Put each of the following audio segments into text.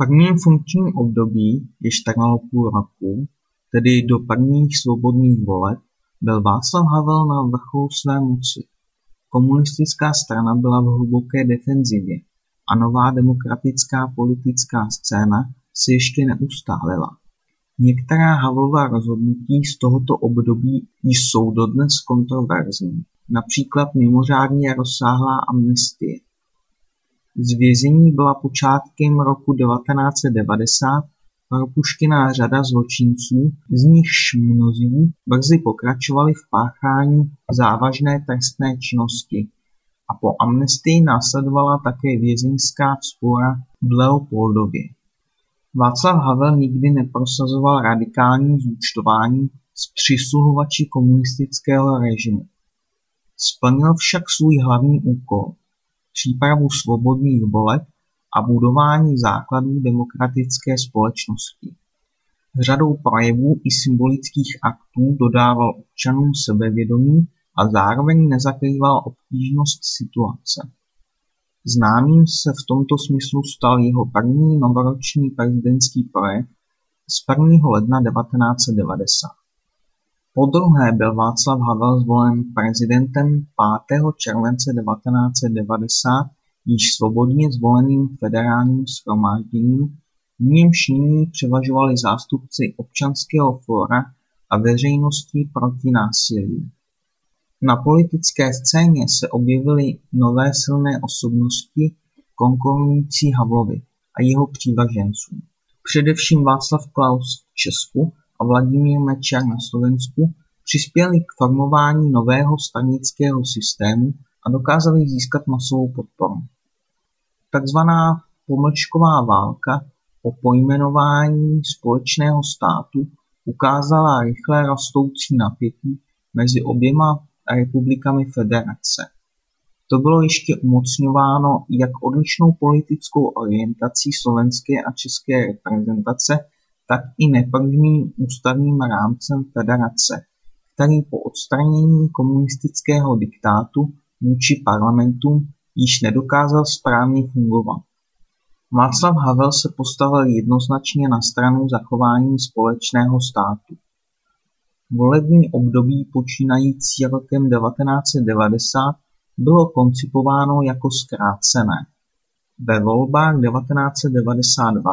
prvním funkčním období, jež trvalo půl roku, tedy do prvních svobodných voleb, byl Václav Havel na vrcholu své moci. Komunistická strana byla v hluboké defenzivě a nová demokratická politická scéna se ještě neustálila. Některá Havlova rozhodnutí z tohoto období jsou dodnes kontroverzní, například mimořádně rozsáhlá amnestie. Z vězení byla počátkem roku 1990 propuštěná řada zločinců, z nichž mnozí brzy pokračovali v páchání závažné trestné činnosti a po amnestii následovala také vězeňská vzpora v Leopoldově. Václav Havel nikdy neprosazoval radikální zúčtování s přisluhovači komunistického režimu. Splnil však svůj hlavní úkol – přípravu svobodných voleb a budování základů demokratické společnosti. Řadou projevů i symbolických aktů dodával občanům sebevědomí a zároveň nezakrýval obtížnost situace. Známým se v tomto smyslu stal jeho první novoroční prezidentský projev z 1. ledna 1990. Podruhé byl Václav Havel zvolen prezidentem 5. července 1990 již svobodně zvoleným federálním shromážděním, v němž nyní převažovali zástupci Občanského fóra a veřejnosti proti násilí. Na politické scéně se objevily nové silné osobnosti konkurující Havlovi a jeho přívažencům. Především Václav Klaus v Česku a Vladimír Mečiar na Slovensku přispěli k formování nového stranického systému a dokázali získat masovou podporu. Takzvaná pomlčková válka o pojmenování společného státu ukázala rychle rostoucí napětí mezi oběma republikami federace. To bylo ještě umocňováno jak odlišnou politickou orientací slovenské a české reprezentace, tak i nepevným ústavním rámcem federace, který po odstranění komunistického diktátu vůči parlamentům již nedokázal správně fungovat. Václav Havel se postavil jednoznačně na stranu zachování společného státu. Volební období počínající rokem 1990 bylo koncipováno jako zkrácené. Ve volbách 1992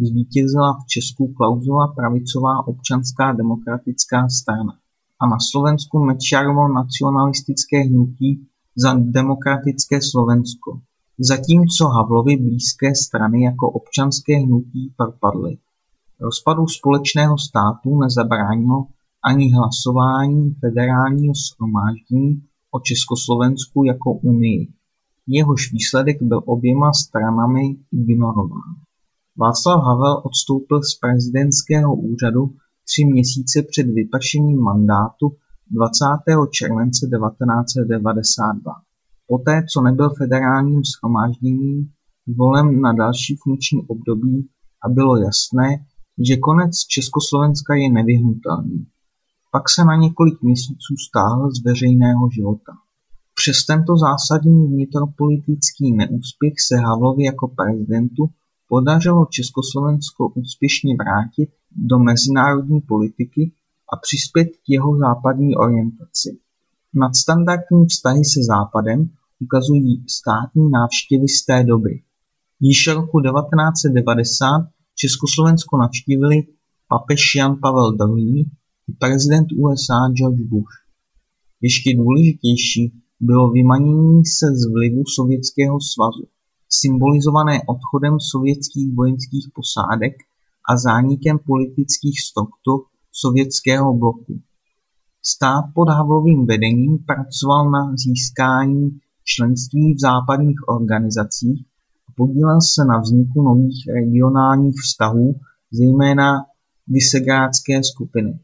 zvítězila v Česku Klausova pravicová občanská demokratická strana a na Slovensku Mečiarovo nacionalistické hnutí za demokratické Slovensko, zatímco Havlovi blízké strany jako občanské hnutí propadly. Rozpadu společného státu nezabránilo ani hlasování federálního shromáždění o Československu jako unii. Jehož výsledek byl oběma stranami ignorován. Václav Havel odstoupil z prezidentského úřadu tři měsíce před vypršením mandátu 20. července 1992. Poté, co nebyl federálním shromážděním zvolen na další funkční období a bylo jasné, že konec Československa je nevyhnutelný. Pak se na několik měsíců stáhl z veřejného života. Přes tento zásadní vnitropolitický neúspěch se Havlovi jako prezidentu podařilo Československo úspěšně vrátit do mezinárodní politiky a přispět k jeho západní orientaci. Nadstandardní vztahy se Západem ukazují státní návštěvy z té doby. Již roku 1990 Československo navštívili papež Jan Pavel II. i prezident USA George Bush. Ještě důležitější bylo vymanění se z vlivu Sovětského svazu, symbolizované odchodem sovětských vojenských posádek a zánikem politických struktur sovětského bloku. Stát pod Havlovým vedením pracoval na získání členství v západních organizacích a podílel se na vzniku nových regionálních vztahů, zejména Visegrádské skupiny.